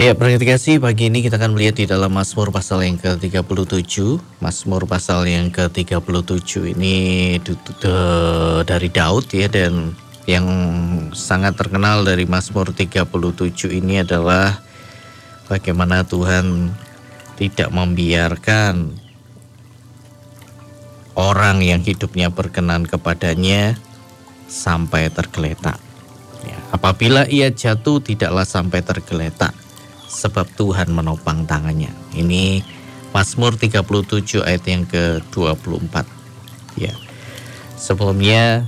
Ya, kasih pagi ini kita akan melihat di dalam Mazmur pasal yang ke-37. Mazmur pasal yang ke-37 ini dari Daud ya dan yang sangat terkenal dari Mazmur 37 ini adalah bagaimana Tuhan tidak membiarkan orang yang hidupnya berkenan kepadanya sampai tergeletak. Ya, apabila ia jatuh tidaklah sampai tergeletak sebab Tuhan menopang tangannya. Ini Mazmur 37 ayat yang ke-24. Ya. Sebelumnya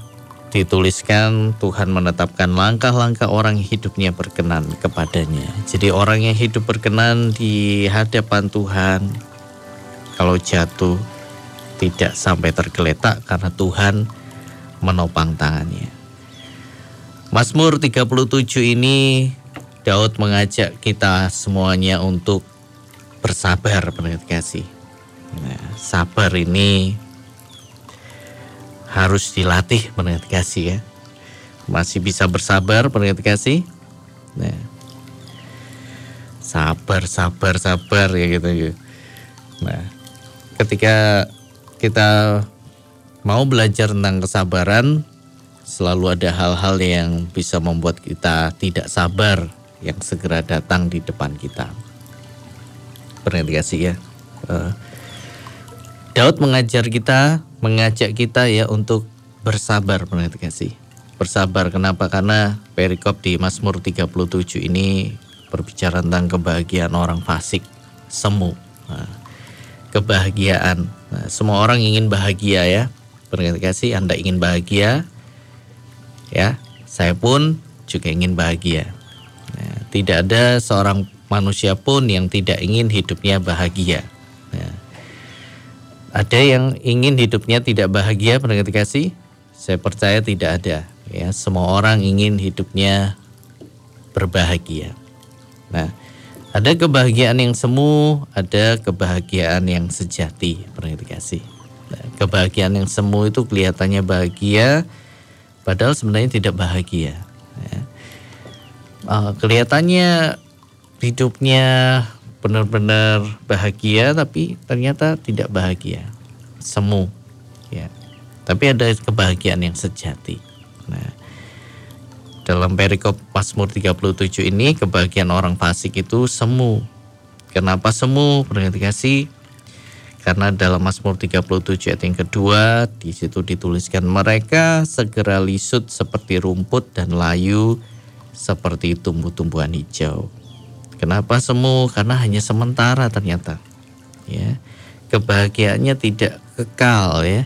dituliskan Tuhan menetapkan langkah-langkah orang hidupnya berkenan kepadanya. Jadi orang yang hidup berkenan di hadapan Tuhan kalau jatuh tidak sampai tergeletak karena Tuhan menopang tangannya. Mazmur 37 ini Daud mengajak kita semuanya untuk bersabar pendengar kasih. Nah, sabar ini harus dilatih pendengar kasih ya. Masih bisa bersabar pendengar kasih. Nah, sabar, sabar, sabar ya gitu. Ya. Nah, ketika kita mau belajar tentang kesabaran, selalu ada hal-hal yang bisa membuat kita tidak sabar yang segera datang di depan kita. Perhatikan ya. Uh, Daud mengajar kita, mengajak kita ya untuk bersabar perhatikan Bersabar kenapa? Karena perikop di Mazmur 37 ini berbicara tentang kebahagiaan orang fasik, semu. Nah, kebahagiaan. Nah, semua orang ingin bahagia ya. Perhatikan Anda ingin bahagia, ya. Saya pun juga ingin bahagia. Tidak ada seorang manusia pun yang tidak ingin hidupnya bahagia. Nah, ada yang ingin hidupnya tidak bahagia, pendengar kasih? Saya percaya tidak ada. Ya, semua orang ingin hidupnya berbahagia. Nah, ada kebahagiaan yang semu, ada kebahagiaan yang sejati, pendengar kasih. Nah, kebahagiaan yang semu itu kelihatannya bahagia, padahal sebenarnya tidak bahagia. Ya uh, kelihatannya hidupnya benar-benar bahagia tapi ternyata tidak bahagia. Semu ya. Tapi ada kebahagiaan yang sejati. Nah dalam perikop Mazmur 37 ini kebahagiaan orang fasik itu semu. Kenapa semu? Perhatikan kasih karena dalam Mazmur 37 ayat yang kedua di situ dituliskan mereka segera lisut seperti rumput dan layu seperti tumbuh-tumbuhan hijau. Kenapa semu? Karena hanya sementara ternyata. Ya. Kebahagiaannya tidak kekal ya.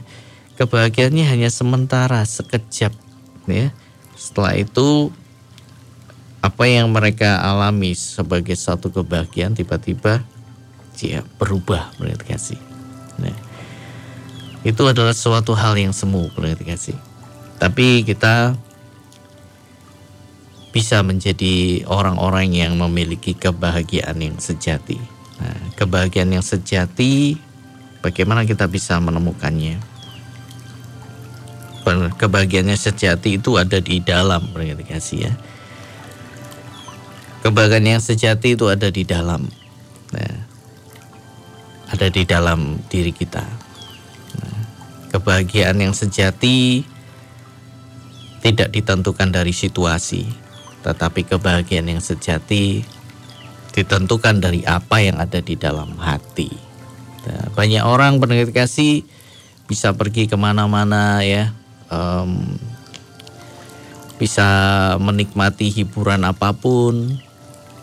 Kebahagiaannya hanya sementara, sekejap ya. Setelah itu apa yang mereka alami sebagai satu kebahagiaan tiba-tiba ya berubah mereka kasih. Nah, itu adalah suatu hal yang semu mereka kasih. Tapi kita bisa menjadi orang-orang yang memiliki kebahagiaan yang sejati. Nah, kebahagiaan yang sejati, bagaimana kita bisa menemukannya? Kebahagiaan yang sejati itu ada di dalam, kasih ya. Kebahagiaan yang sejati itu ada di dalam, nah, ada di dalam diri kita. Nah, kebahagiaan yang sejati tidak ditentukan dari situasi, tetapi kebahagiaan yang sejati ditentukan dari apa yang ada di dalam hati. Nah, banyak orang pendengar kasih bisa pergi ke mana-mana ya, um, bisa menikmati hiburan apa pun,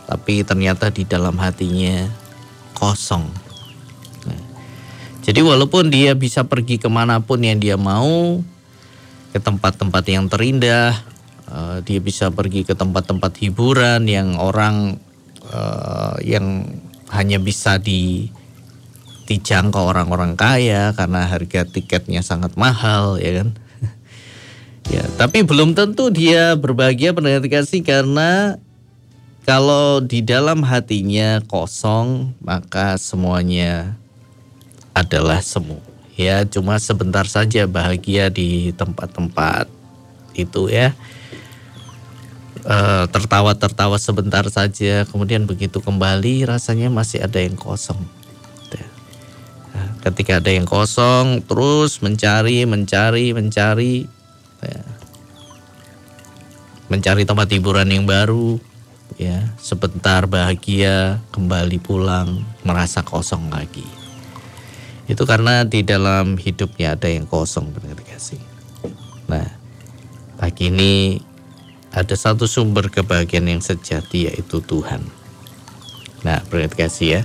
tapi ternyata di dalam hatinya kosong. Nah, jadi walaupun dia bisa pergi ke mana pun yang dia mau, ke tempat-tempat yang terindah, uh, dia bisa pergi ke tempat-tempat hiburan yang orang uh, yang hanya bisa di dijangkau orang-orang kaya karena harga tiketnya sangat mahal ya kan? Ya tapi belum tentu dia berbahagia pendengar kasih karena kalau di dalam hatinya kosong maka semuanya adalah semu. Ya cuma sebentar saja bahagia di tempat-tempat itu ya uh, tertawa-tertawa sebentar saja, kemudian begitu kembali rasanya masih ada yang kosong. Nah, ketika ada yang kosong, terus mencari, mencari, mencari, ya. mencari tempat hiburan yang baru, ya sebentar bahagia, kembali pulang, merasa kosong lagi. Itu karena di dalam hidupnya ada yang kosong, benar kasih. Nah, pagi ini ada satu sumber kebahagiaan yang sejati yaitu Tuhan. Nah, berkat kasih ya.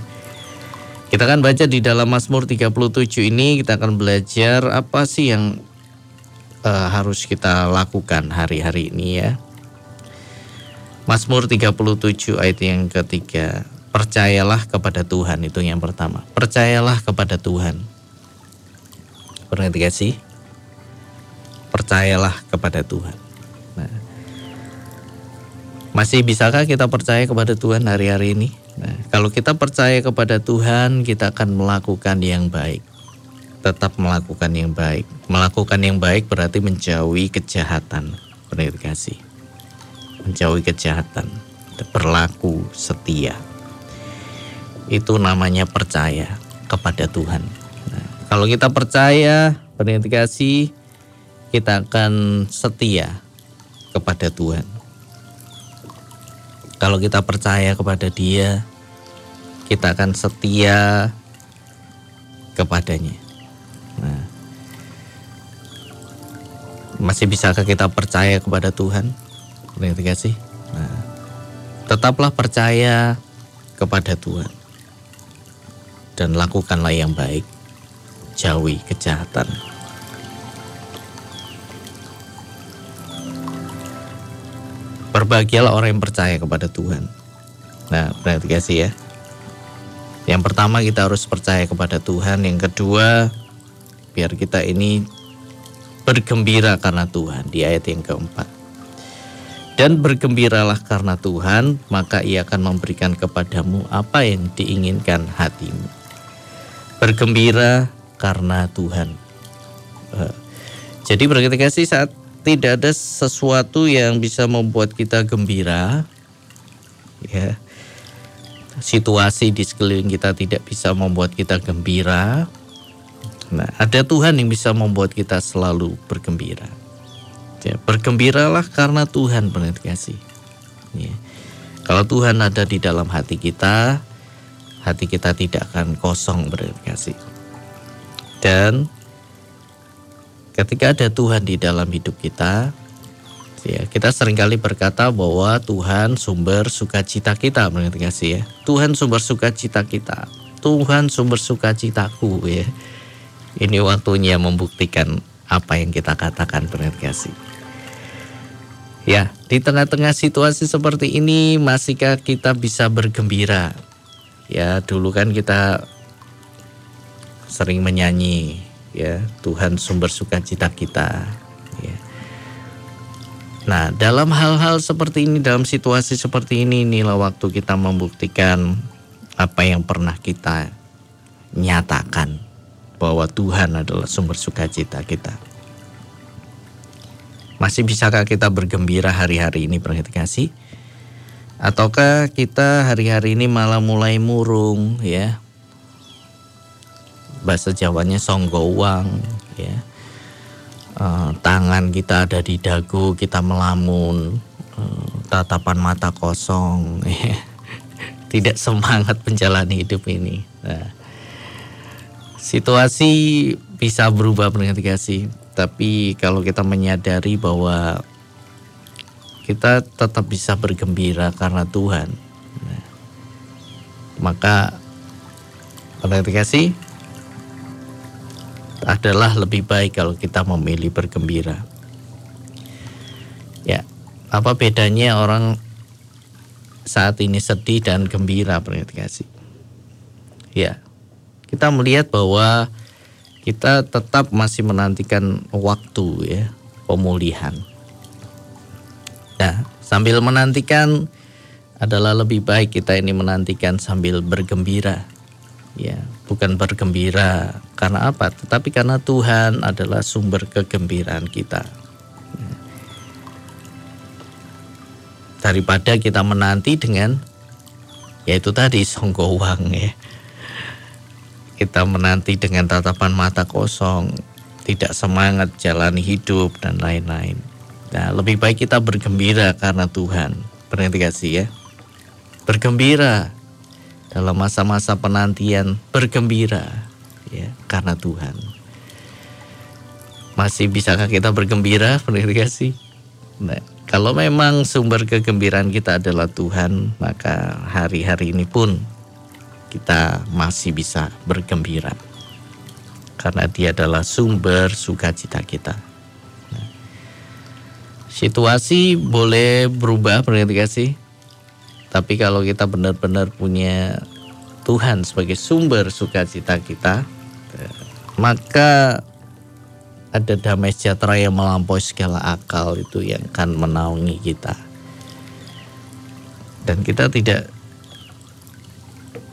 Kita akan baca di dalam Mazmur 37 ini kita akan belajar apa sih yang uh, harus kita lakukan hari-hari ini ya. Mazmur 37 ayat yang ketiga. Percayalah kepada Tuhan itu yang pertama. Percayalah kepada Tuhan. Perhati sih? Percayalah kepada Tuhan. Masih bisakah kita percaya kepada Tuhan hari-hari ini? Nah, kalau kita percaya kepada Tuhan, kita akan melakukan yang baik. Tetap melakukan yang baik. Melakukan yang baik berarti menjauhi kejahatan. Perhati kasih menjauhi kejahatan, berlaku setia. Itu namanya percaya kepada Tuhan. Nah, kalau kita percaya, berintegrasi, kita akan setia kepada Tuhan. Kalau kita percaya kepada Dia, kita akan setia kepadanya. Nah, masih bisakah kita percaya kepada Tuhan? Ngerti gak sih? Nah, tetaplah percaya kepada Tuhan dan lakukanlah yang baik. Jauhi kejahatan. Berbahagialah orang yang percaya kepada Tuhan. Nah, berarti kasih ya. Yang pertama kita harus percaya kepada Tuhan. Yang kedua, biar kita ini bergembira karena Tuhan di ayat yang keempat. Dan bergembiralah karena Tuhan, maka ia akan memberikan kepadamu apa yang diinginkan hatimu. Bergembira karena Tuhan. Eh, jadi berketika sih saat tidak ada sesuatu yang bisa membuat kita gembira, ya situasi di sekeliling kita tidak bisa membuat kita gembira. Nah, ada Tuhan yang bisa membuat kita selalu bergembira. Ya, bergembiralah karena Tuhan benar kasih. Ya. Kalau Tuhan ada di dalam hati kita, hati kita tidak akan kosong benar kasih. Dan ketika ada Tuhan di dalam hidup kita, ya kita sering kali berkata bahwa Tuhan sumber sukacita kita benar kasih ya. Tuhan sumber sukacita kita. Tuhan sumber sukacitaku ya. Ini waktunya membuktikan apa yang kita katakan benar kasih. Ya, di tengah-tengah situasi seperti ini masihkah kita bisa bergembira? Ya, dulu kan kita sering menyanyi ya, Tuhan sumber sukacita kita, ya. Nah, dalam hal-hal seperti ini, dalam situasi seperti ini, inilah waktu kita membuktikan apa yang pernah kita nyatakan bahwa Tuhan adalah sumber sukacita kita. Masih bisakah kita bergembira hari-hari ini perhati kasih? Ataukah kita hari-hari ini malah mulai murung ya? Bahasa Jawanya songgo uang ya. Uh, tangan kita ada di dagu, kita melamun, uh, tatapan mata kosong, ya. tidak semangat menjalani hidup ini. Nah, situasi bisa berubah kasih tapi kalau kita menyadari bahwa kita tetap bisa bergembira karena Tuhan, nah, maka pada kasih adalah lebih baik kalau kita memilih bergembira. Ya, apa bedanya orang saat ini sedih dan gembira kasih? Ya, kita melihat bahwa kita tetap masih menantikan waktu ya pemulihan. Nah, sambil menantikan adalah lebih baik kita ini menantikan sambil bergembira. Ya, bukan bergembira. Karena apa? Tetapi karena Tuhan adalah sumber kegembiraan kita. daripada kita menanti dengan yaitu tadi songgowang ya. Kita menanti dengan tatapan mata kosong tidak semangat jalani hidup dan lain-lain. Nah lebih baik kita bergembira karena Tuhan. Berarti kasih ya? Bergembira dalam masa-masa penantian bergembira ya karena Tuhan masih bisakah kita bergembira berarti kasih nah kalau memang sumber kegembiraan kita adalah Tuhan, maka hari-hari ini pun kita masih bisa bergembira. Karena dia adalah sumber sukacita kita. Nah, situasi boleh berubah, kasih. Tapi kalau kita benar-benar punya Tuhan sebagai sumber sukacita kita, maka ada damai sejahtera yang melampaui segala akal itu yang akan menaungi kita. Dan kita tidak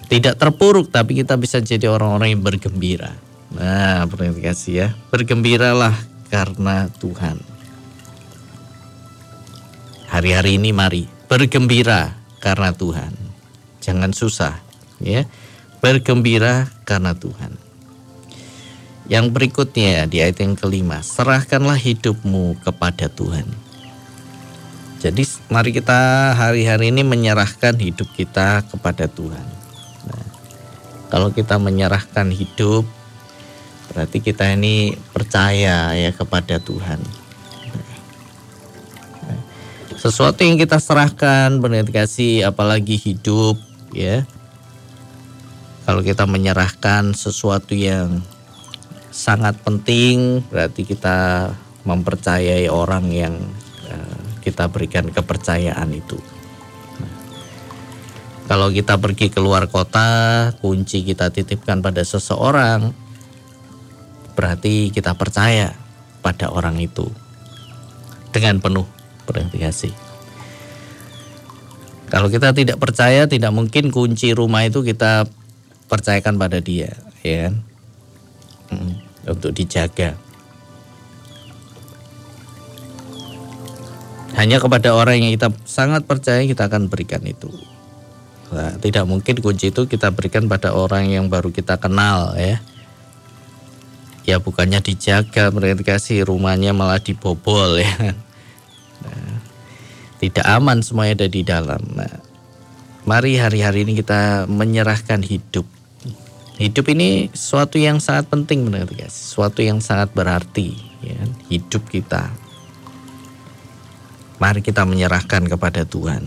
tidak terpuruk tapi kita bisa jadi orang-orang yang bergembira. Nah, kasih ya. Bergembiralah karena Tuhan. Hari-hari ini mari bergembira karena Tuhan. Jangan susah ya. Bergembira karena Tuhan. Yang berikutnya di ayat yang kelima, serahkanlah hidupmu kepada Tuhan. Jadi mari kita hari-hari ini menyerahkan hidup kita kepada Tuhan. Nah, kalau kita menyerahkan hidup, berarti kita ini percaya ya kepada Tuhan. Sesuatu yang kita serahkan benar kasih apalagi hidup ya. Kalau kita menyerahkan sesuatu yang sangat penting berarti kita mempercayai orang yang uh, kita berikan kepercayaan itu. Kalau kita pergi keluar kota, kunci kita titipkan pada seseorang, berarti kita percaya pada orang itu dengan penuh berarti kasih. Kalau kita tidak percaya, tidak mungkin kunci rumah itu kita percayakan pada dia, ya kan? Hmm untuk dijaga. Hanya kepada orang yang kita sangat percaya kita akan berikan itu. Nah, tidak mungkin kunci itu kita berikan pada orang yang baru kita kenal ya. Ya bukannya dijaga mereka kasih rumahnya malah dibobol ya. Tidak aman semuanya ada di dalam. Nah, mari hari-hari ini kita menyerahkan hidup Hidup ini sesuatu yang sangat penting benar guys, sesuatu yang sangat berarti ya, kan? hidup kita. Mari kita menyerahkan kepada Tuhan.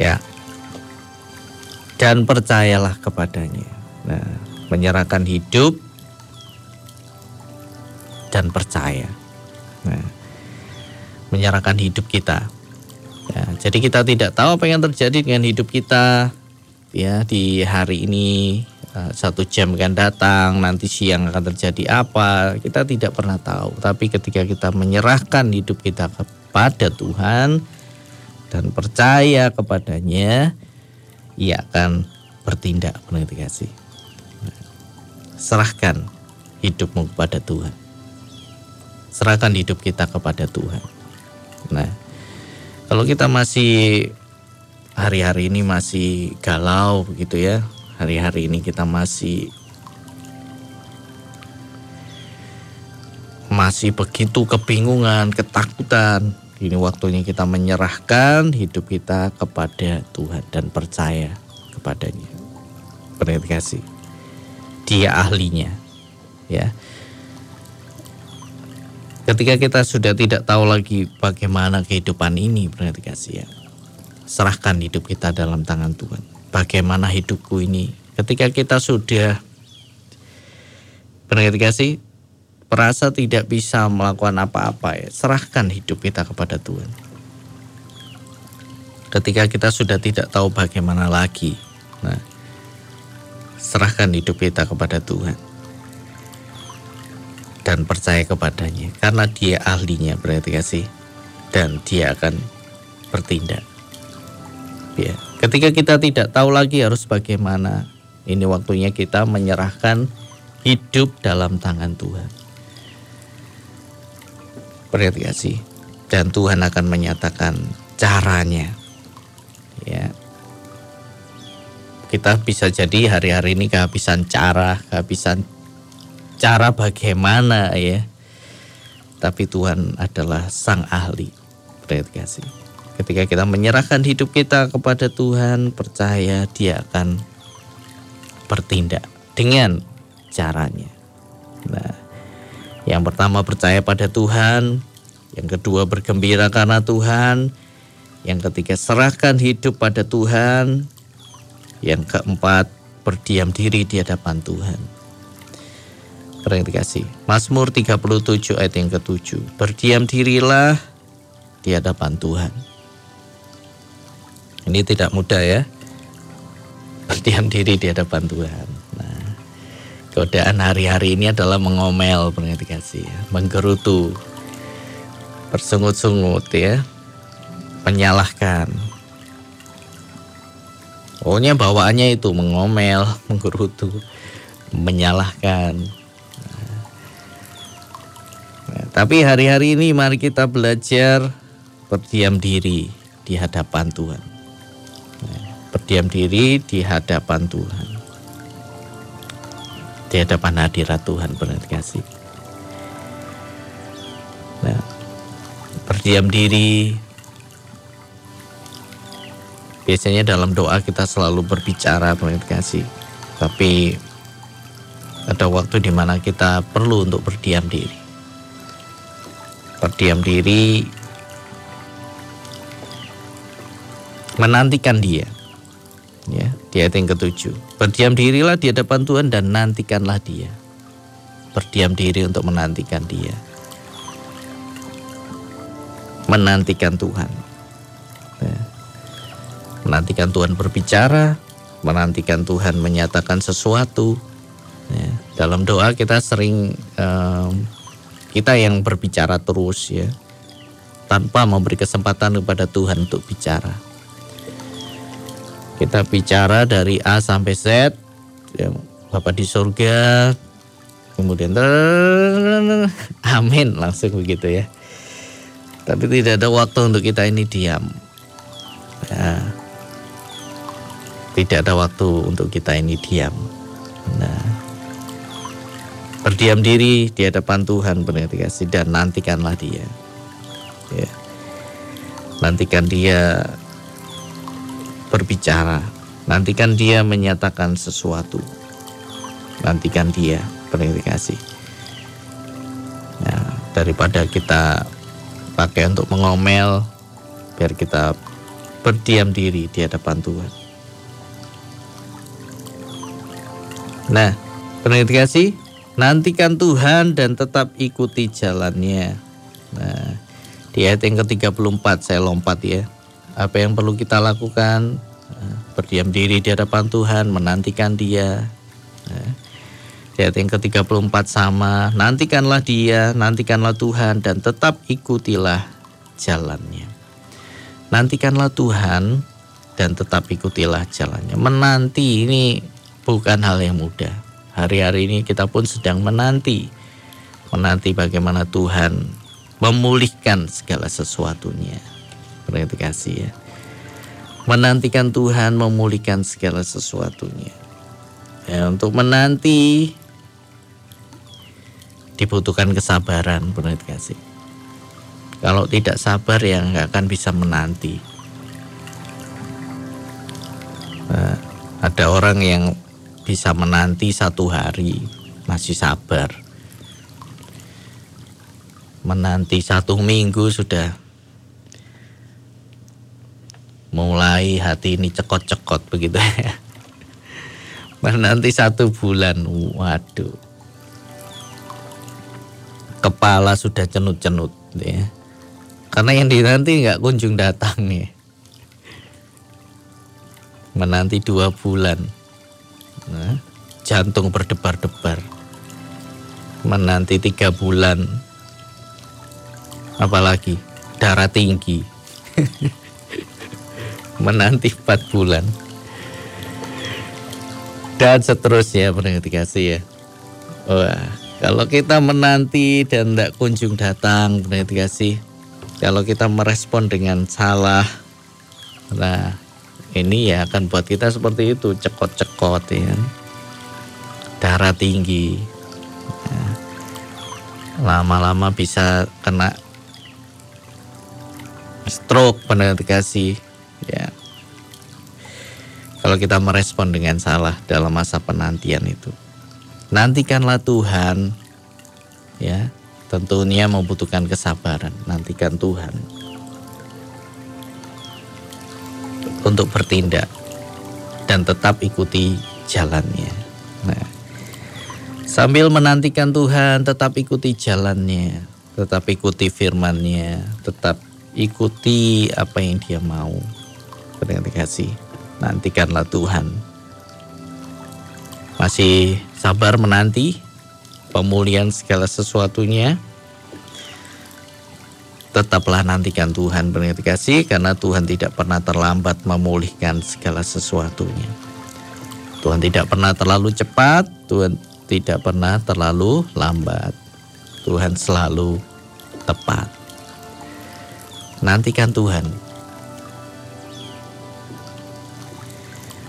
Ya. Dan percayalah kepadanya. Nah, menyerahkan hidup dan percaya. Nah, menyerahkan hidup kita. Ya, jadi kita tidak tahu apa yang terjadi dengan hidup kita, ya di hari ini uh, satu jam akan datang nanti siang akan terjadi apa kita tidak pernah tahu. Tapi ketika kita menyerahkan hidup kita kepada Tuhan dan percaya kepadanya ia akan bertindak kasih serahkan hidupmu kepada Tuhan. Serahkan hidup kita kepada Tuhan nah kalau kita masih hari-hari ini masih galau begitu ya. Hari-hari ini kita masih masih begitu kebingungan, ketakutan. Ini waktunya kita menyerahkan hidup kita kepada Tuhan dan percaya kepadanya. Berterima kasih. Dia ahlinya. Ya. Ketika kita sudah tidak tahu lagi bagaimana kehidupan ini, berarti kasih ya serahkan hidup kita dalam tangan Tuhan. Bagaimana hidupku ini? Ketika kita sudah benar sih merasa tidak bisa melakukan apa-apa ya, serahkan hidup kita kepada Tuhan. Ketika kita sudah tidak tahu bagaimana lagi, nah, serahkan hidup kita kepada Tuhan dan percaya kepadanya karena dia ahlinya berarti kasih dan dia akan bertindak. Ya, ketika kita tidak tahu lagi harus bagaimana, ini waktunya kita menyerahkan hidup dalam tangan Tuhan. Perhati kasih. Dan Tuhan akan menyatakan caranya. Ya. Kita bisa jadi hari-hari ini kehabisan cara, kehabisan cara bagaimana ya. Tapi Tuhan adalah sang ahli. Kasih. Ketika kita menyerahkan hidup kita kepada Tuhan, percaya Dia akan bertindak dengan caranya. Nah, yang pertama percaya pada Tuhan, yang kedua bergembira karena Tuhan, yang ketiga serahkan hidup pada Tuhan, yang keempat berdiam diri di hadapan Tuhan. Terima kasih. Mazmur 37 ayat yang ketujuh. Berdiam dirilah di hadapan Tuhan. Ini tidak mudah ya. Berdiam diri di hadapan Tuhan. Nah, godaan hari-hari ini adalah mengomel, kasih ya. Menggerutu, bersungut-sungut ya. Menyalahkan. Pokoknya bawaannya itu mengomel, menggerutu, menyalahkan. Tapi hari-hari ini mari kita belajar berdiam diri di hadapan Tuhan berdiam diri di hadapan Tuhan. Di hadapan hadirat Tuhan berarti kasih. Nah, berdiam diri. Biasanya dalam doa kita selalu berbicara berarti kasih. Tapi ada waktu di mana kita perlu untuk berdiam diri. Berdiam diri menantikan dia Ya, di ayat yang ketujuh. Berdiam dirilah di hadapan Tuhan dan nantikanlah dia. Berdiam diri untuk menantikan dia. Menantikan Tuhan. Ya. Menantikan Tuhan berbicara, menantikan Tuhan menyatakan sesuatu. Ya. Dalam doa kita sering kita yang berbicara terus ya, tanpa memberi kesempatan kepada Tuhan untuk bicara. Kita bicara dari A sampai Z, ya, Bapak di surga, kemudian amin langsung begitu ya. Tapi tidak ada waktu untuk kita ini diam. Ya. Tidak ada waktu untuk kita ini diam. Nah, berdiam diri di hadapan Tuhan benar kasih dan nantikanlah dia. Ya. Nantikan dia berbicara. Nantikan dia menyatakan sesuatu. Nantikan dia berifikasi. Nah, daripada kita pakai untuk mengomel, biar kita berdiam diri di hadapan Tuhan. Nah, berifikasi, nantikan Tuhan dan tetap ikuti jalannya. Nah, di ayat yang ke-34 saya lompat ya. Apa yang perlu kita lakukan? Eh, berdiam diri di hadapan Tuhan menantikan dia. Eh, ayat yang ke-34 sama nantikanlah dia nantikanlah Tuhan dan tetap ikutilah jalannya. Nantikanlah Tuhan dan tetap ikutilah jalannya. Menanti ini bukan hal yang mudah hari-hari ini kita pun sedang menanti menanti bagaimana Tuhan memulihkan segala sesuatunya Berarti kasih ya. Menantikan Tuhan memulihkan segala sesuatunya. Ya, untuk menanti dibutuhkan kesabaran berarti kasih. Kalau tidak sabar ya nggak akan bisa menanti. Nah, ada orang yang bisa menanti satu hari masih sabar. Menanti satu minggu sudah mulai hati ini cekot-cekot begitu ya. Nanti satu bulan, waduh. Kepala sudah cenut-cenut ya. Karena yang dinanti nggak kunjung datang nih. Menanti dua bulan. Jantung berdebar-debar. Menanti tiga bulan. Apalagi darah tinggi. menanti 4 bulan dan seterusnya pendengar dikasih ya wah kalau kita menanti dan tidak kunjung datang pendengar dikasih Kalau kita merespon dengan salah, nah ini ya akan buat kita seperti itu, cekot-cekot ya. Darah tinggi. Lama-lama bisa kena stroke pada kasih ya. Kalau kita merespon dengan salah dalam masa penantian itu. Nantikanlah Tuhan ya tentunya membutuhkan kesabaran. Nantikan Tuhan untuk bertindak dan tetap ikuti jalannya. Nah, sambil menantikan Tuhan, tetap ikuti jalannya, tetap ikuti firman-Nya, tetap ikuti apa yang Dia mau. Dengan kasih, nantikanlah Tuhan. Masih sabar menanti? pemulihan segala sesuatunya. Tetaplah nantikan Tuhan berarti kasih karena Tuhan tidak pernah terlambat memulihkan segala sesuatunya. Tuhan tidak pernah terlalu cepat, Tuhan tidak pernah terlalu lambat. Tuhan selalu tepat. Nantikan Tuhan.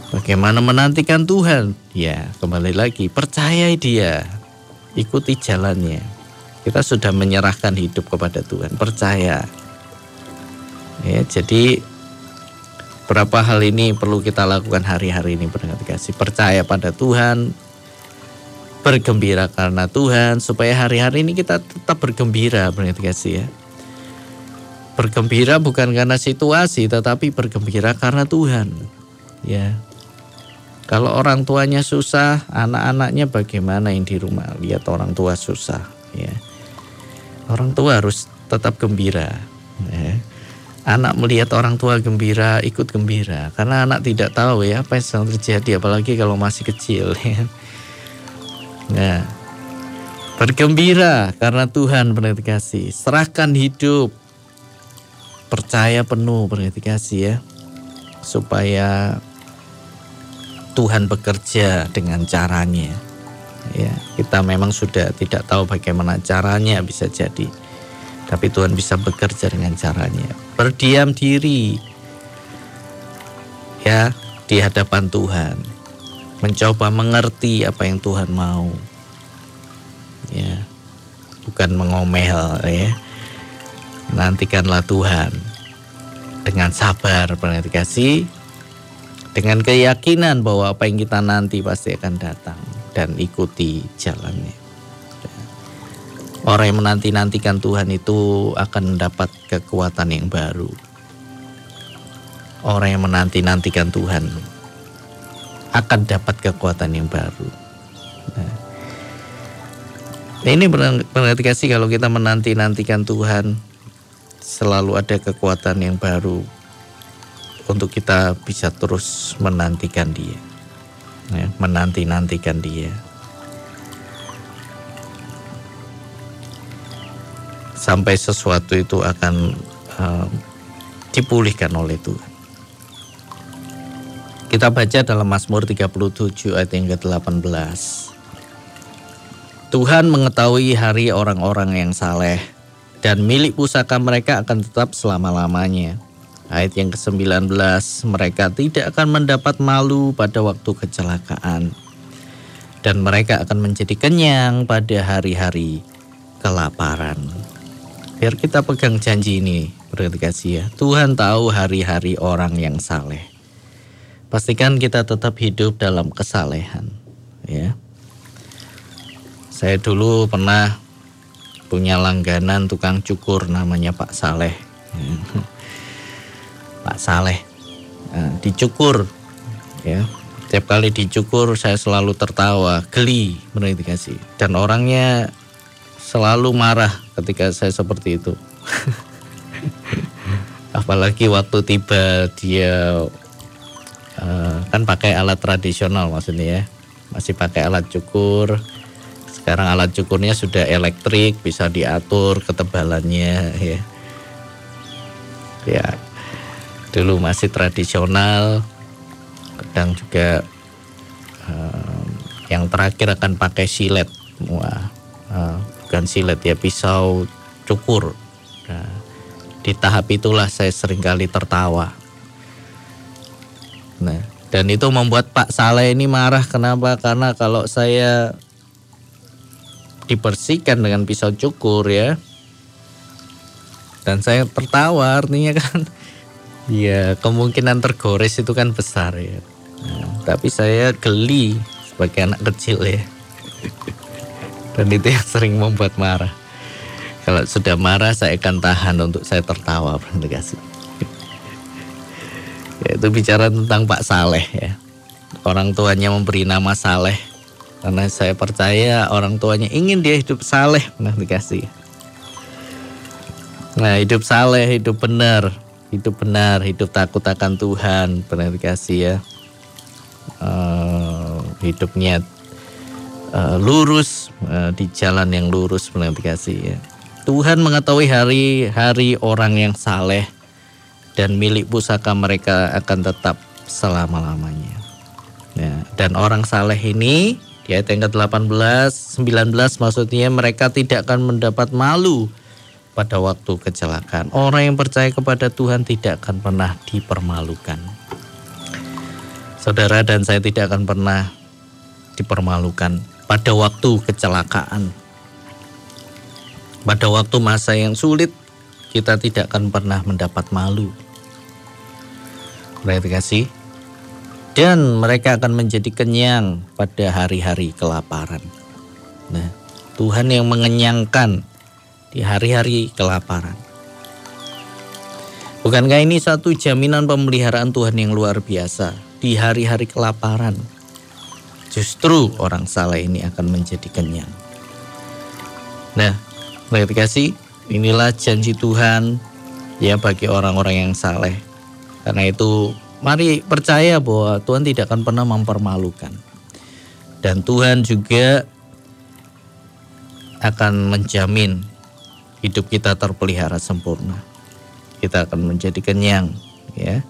Bagaimana menantikan Tuhan? Ya, kembali lagi, percayai Dia ikuti jalannya. Kita sudah menyerahkan hidup kepada Tuhan, percaya. Ya, jadi berapa hal ini perlu kita lakukan hari-hari ini pendengar kasih. Percaya pada Tuhan, bergembira karena Tuhan supaya hari-hari ini kita tetap bergembira pendengar kasih ya. Bergembira bukan karena situasi tetapi bergembira karena Tuhan. Ya, kalau orang tuanya susah, anak-anaknya bagaimana yang di rumah? Lihat orang tua susah, ya. Orang tua harus tetap gembira. Ya. Anak melihat orang tua gembira, ikut gembira. Karena anak tidak tahu ya apa yang sedang terjadi, apalagi kalau masih kecil. Ya. Nah, bergembira karena Tuhan berarti. Serahkan hidup, percaya penuh berarti ya, supaya Tuhan bekerja dengan caranya. Ya, kita memang sudah tidak tahu bagaimana caranya bisa jadi. Tapi Tuhan bisa bekerja dengan caranya. Berdiam diri. Ya, di hadapan Tuhan. Mencoba mengerti apa yang Tuhan mau. Ya. Bukan mengomel ya. Nantikanlah Tuhan dengan sabar pernah dikasih dengan keyakinan bahwa apa yang kita nanti pasti akan datang dan ikuti jalannya. Orang yang menanti-nantikan Tuhan itu akan mendapat kekuatan yang baru. Orang yang menanti-nantikan Tuhan akan dapat kekuatan yang baru. Nah, ini berarti kasih kalau kita menanti-nantikan Tuhan selalu ada kekuatan yang baru untuk kita bisa terus menantikan dia. Ya, menanti-nantikan dia. Sampai sesuatu itu akan uh, dipulihkan oleh Tuhan. Kita baca dalam Mazmur 37 ayat yang ke-18. Tuhan mengetahui hari orang-orang yang saleh dan milik pusaka mereka akan tetap selama-lamanya. Ayat yang ke-19, mereka tidak akan mendapat malu pada waktu kecelakaan. Dan mereka akan menjadi kenyang pada hari-hari kelaparan. Biar kita pegang janji ini, berarti kasih ya. Tuhan tahu hari-hari orang yang saleh. Pastikan kita tetap hidup dalam kesalehan. Ya. Saya dulu pernah punya langganan tukang cukur namanya Pak Saleh. Pak Saleh nah, dicukur ya Setiap kali dicukur saya selalu tertawa, geli benar dikasih. Dan orangnya selalu marah ketika saya seperti itu. Apalagi waktu tiba dia uh, kan pakai alat tradisional maksudnya ya. Masih pakai alat cukur. Sekarang alat cukurnya sudah elektrik, bisa diatur ketebalannya ya. Ya, dulu masih tradisional kadang juga um, yang terakhir akan pakai silet wah uh, bukan silet ya pisau cukur nah, Di tahap itulah saya sering kali tertawa. Nah, dan itu membuat Pak Saleh ini marah. Kenapa? Karena kalau saya dibersihkan dengan pisau cukur ya, dan saya tertawa artinya kan, ya kemungkinan tergores itu kan besar ya. Nah, tapi saya geli sebagai anak kecil ya. Dan itu yang sering membuat marah. Kalau sudah marah saya akan tahan untuk saya tertawa kasih. Itu bicara tentang Pak Saleh ya. Orang tuanya memberi nama Saleh karena saya percaya orang tuanya ingin dia hidup saleh pernah dikasih. Nah hidup saleh, hidup benar, hidup benar, hidup takut akan Tuhan pernah dikasih ya. Uh, hidupnya uh, lurus uh, di jalan yang lurus pernah dikasih ya. Tuhan mengetahui hari-hari orang yang saleh dan milik pusaka mereka akan tetap selama-lamanya. Ya, dan orang saleh ini di ayat yang ke-18, 19 maksudnya mereka tidak akan mendapat malu pada waktu kecelakaan. Orang yang percaya kepada Tuhan tidak akan pernah dipermalukan. Saudara dan saya tidak akan pernah dipermalukan pada waktu kecelakaan pada waktu masa yang sulit, kita tidak akan pernah mendapat malu. Mereka kasih. Dan mereka akan menjadi kenyang pada hari-hari kelaparan. Nah, Tuhan yang mengenyangkan di hari-hari kelaparan. Bukankah ini satu jaminan pemeliharaan Tuhan yang luar biasa di hari-hari kelaparan? Justru orang salah ini akan menjadi kenyang. Nah, Baik kasih, inilah janji Tuhan ya bagi orang-orang yang saleh. Karena itu mari percaya bahwa Tuhan tidak akan pernah mempermalukan. Dan Tuhan juga akan menjamin hidup kita terpelihara sempurna. Kita akan menjadi kenyang ya.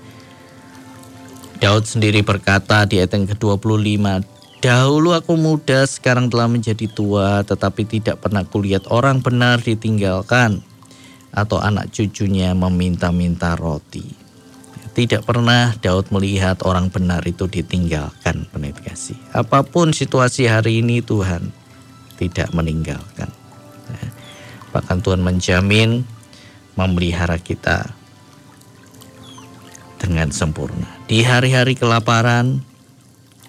Daud sendiri berkata di ayat yang ke-25, Dahulu aku muda, sekarang telah menjadi tua, tetapi tidak pernah kulihat orang benar ditinggalkan atau anak cucunya meminta-minta roti. Tidak pernah Daud melihat orang benar itu ditinggalkan, penit. Apa pun situasi hari ini Tuhan tidak meninggalkan. Bahkan Tuhan menjamin memelihara kita dengan sempurna. Di hari-hari kelaparan,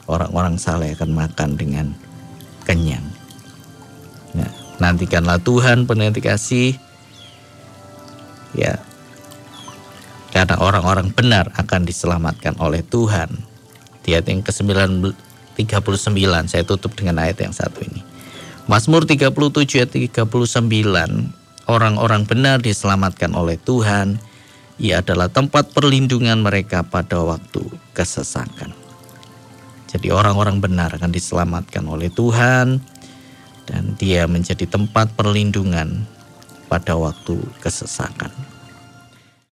orang-orang saleh akan makan dengan kenyang. Nah, nantikanlah Tuhan penanti kasih. Ya. Karena orang-orang benar akan diselamatkan oleh Tuhan. Di ayat yang ke-39 saya tutup dengan ayat yang satu ini. Mazmur 37 ayat 39 orang-orang benar diselamatkan oleh Tuhan. Ia adalah tempat perlindungan mereka pada waktu kesesakan. Jadi orang-orang benar akan diselamatkan oleh Tuhan dan dia menjadi tempat perlindungan pada waktu kesesakan.